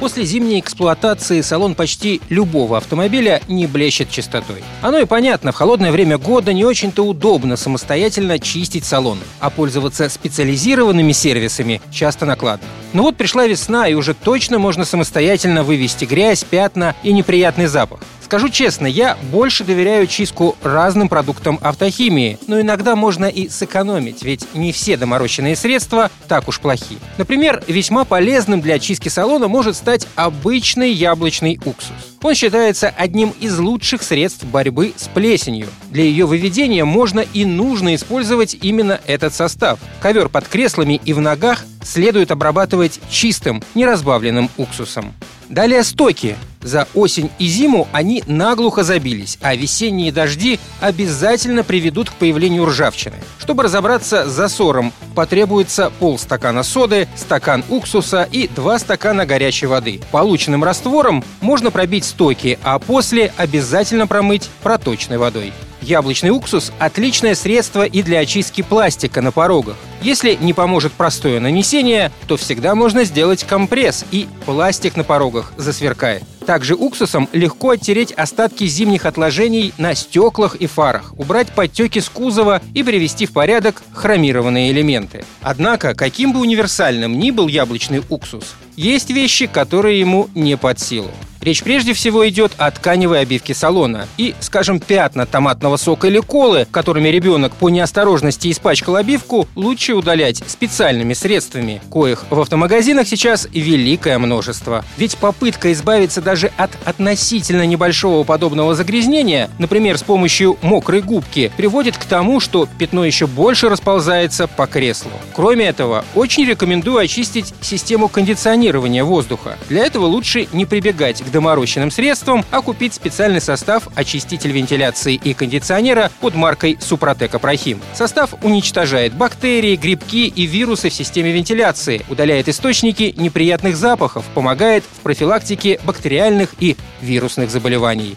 После зимней эксплуатации салон почти любого автомобиля не блещет чистотой. Оно и понятно, в холодное время года не очень-то удобно самостоятельно чистить салон, а пользоваться специализированными сервисами часто накладно. Но вот пришла весна, и уже точно можно самостоятельно вывести грязь, пятна и неприятный запах. Скажу честно, я больше доверяю чистку разным продуктам автохимии, но иногда можно и сэкономить, ведь не все доморощенные средства так уж плохи. Например, весьма полезным для очистки салона может стать обычный яблочный уксус. Он считается одним из лучших средств борьбы с плесенью. Для ее выведения можно и нужно использовать именно этот состав. Ковер под креслами и в ногах следует обрабатывать чистым, неразбавленным уксусом. Далее стоки. За осень и зиму они наглухо забились, а весенние дожди обязательно приведут к появлению ржавчины. Чтобы разобраться с засором, потребуется полстакана соды, стакан уксуса и два стакана горячей воды. Полученным раствором можно пробить стоки, а после обязательно промыть проточной водой. Яблочный уксус – отличное средство и для очистки пластика на порогах. Если не поможет простое нанесение, то всегда можно сделать компресс, и пластик на порогах засверкает. Также уксусом легко оттереть остатки зимних отложений на стеклах и фарах, убрать подтеки с кузова и привести в порядок хромированные элементы. Однако, каким бы универсальным ни был яблочный уксус, есть вещи, которые ему не под силу. Речь прежде всего идет о тканевой обивке салона. И, скажем, пятна томатного сока или колы, которыми ребенок по неосторожности испачкал обивку, лучше удалять специальными средствами, коих в автомагазинах сейчас великое множество. Ведь попытка избавиться даже от относительно небольшого подобного загрязнения, например, с помощью мокрой губки, приводит к тому, что пятно еще больше расползается по креслу. Кроме этого, очень рекомендую очистить систему кондиционирования воздуха. Для этого лучше не прибегать доморощенным средствам, а купить специальный состав очиститель вентиляции и кондиционера под маркой Супротек Апрахим. Состав уничтожает бактерии, грибки и вирусы в системе вентиляции, удаляет источники неприятных запахов, помогает в профилактике бактериальных и вирусных заболеваний.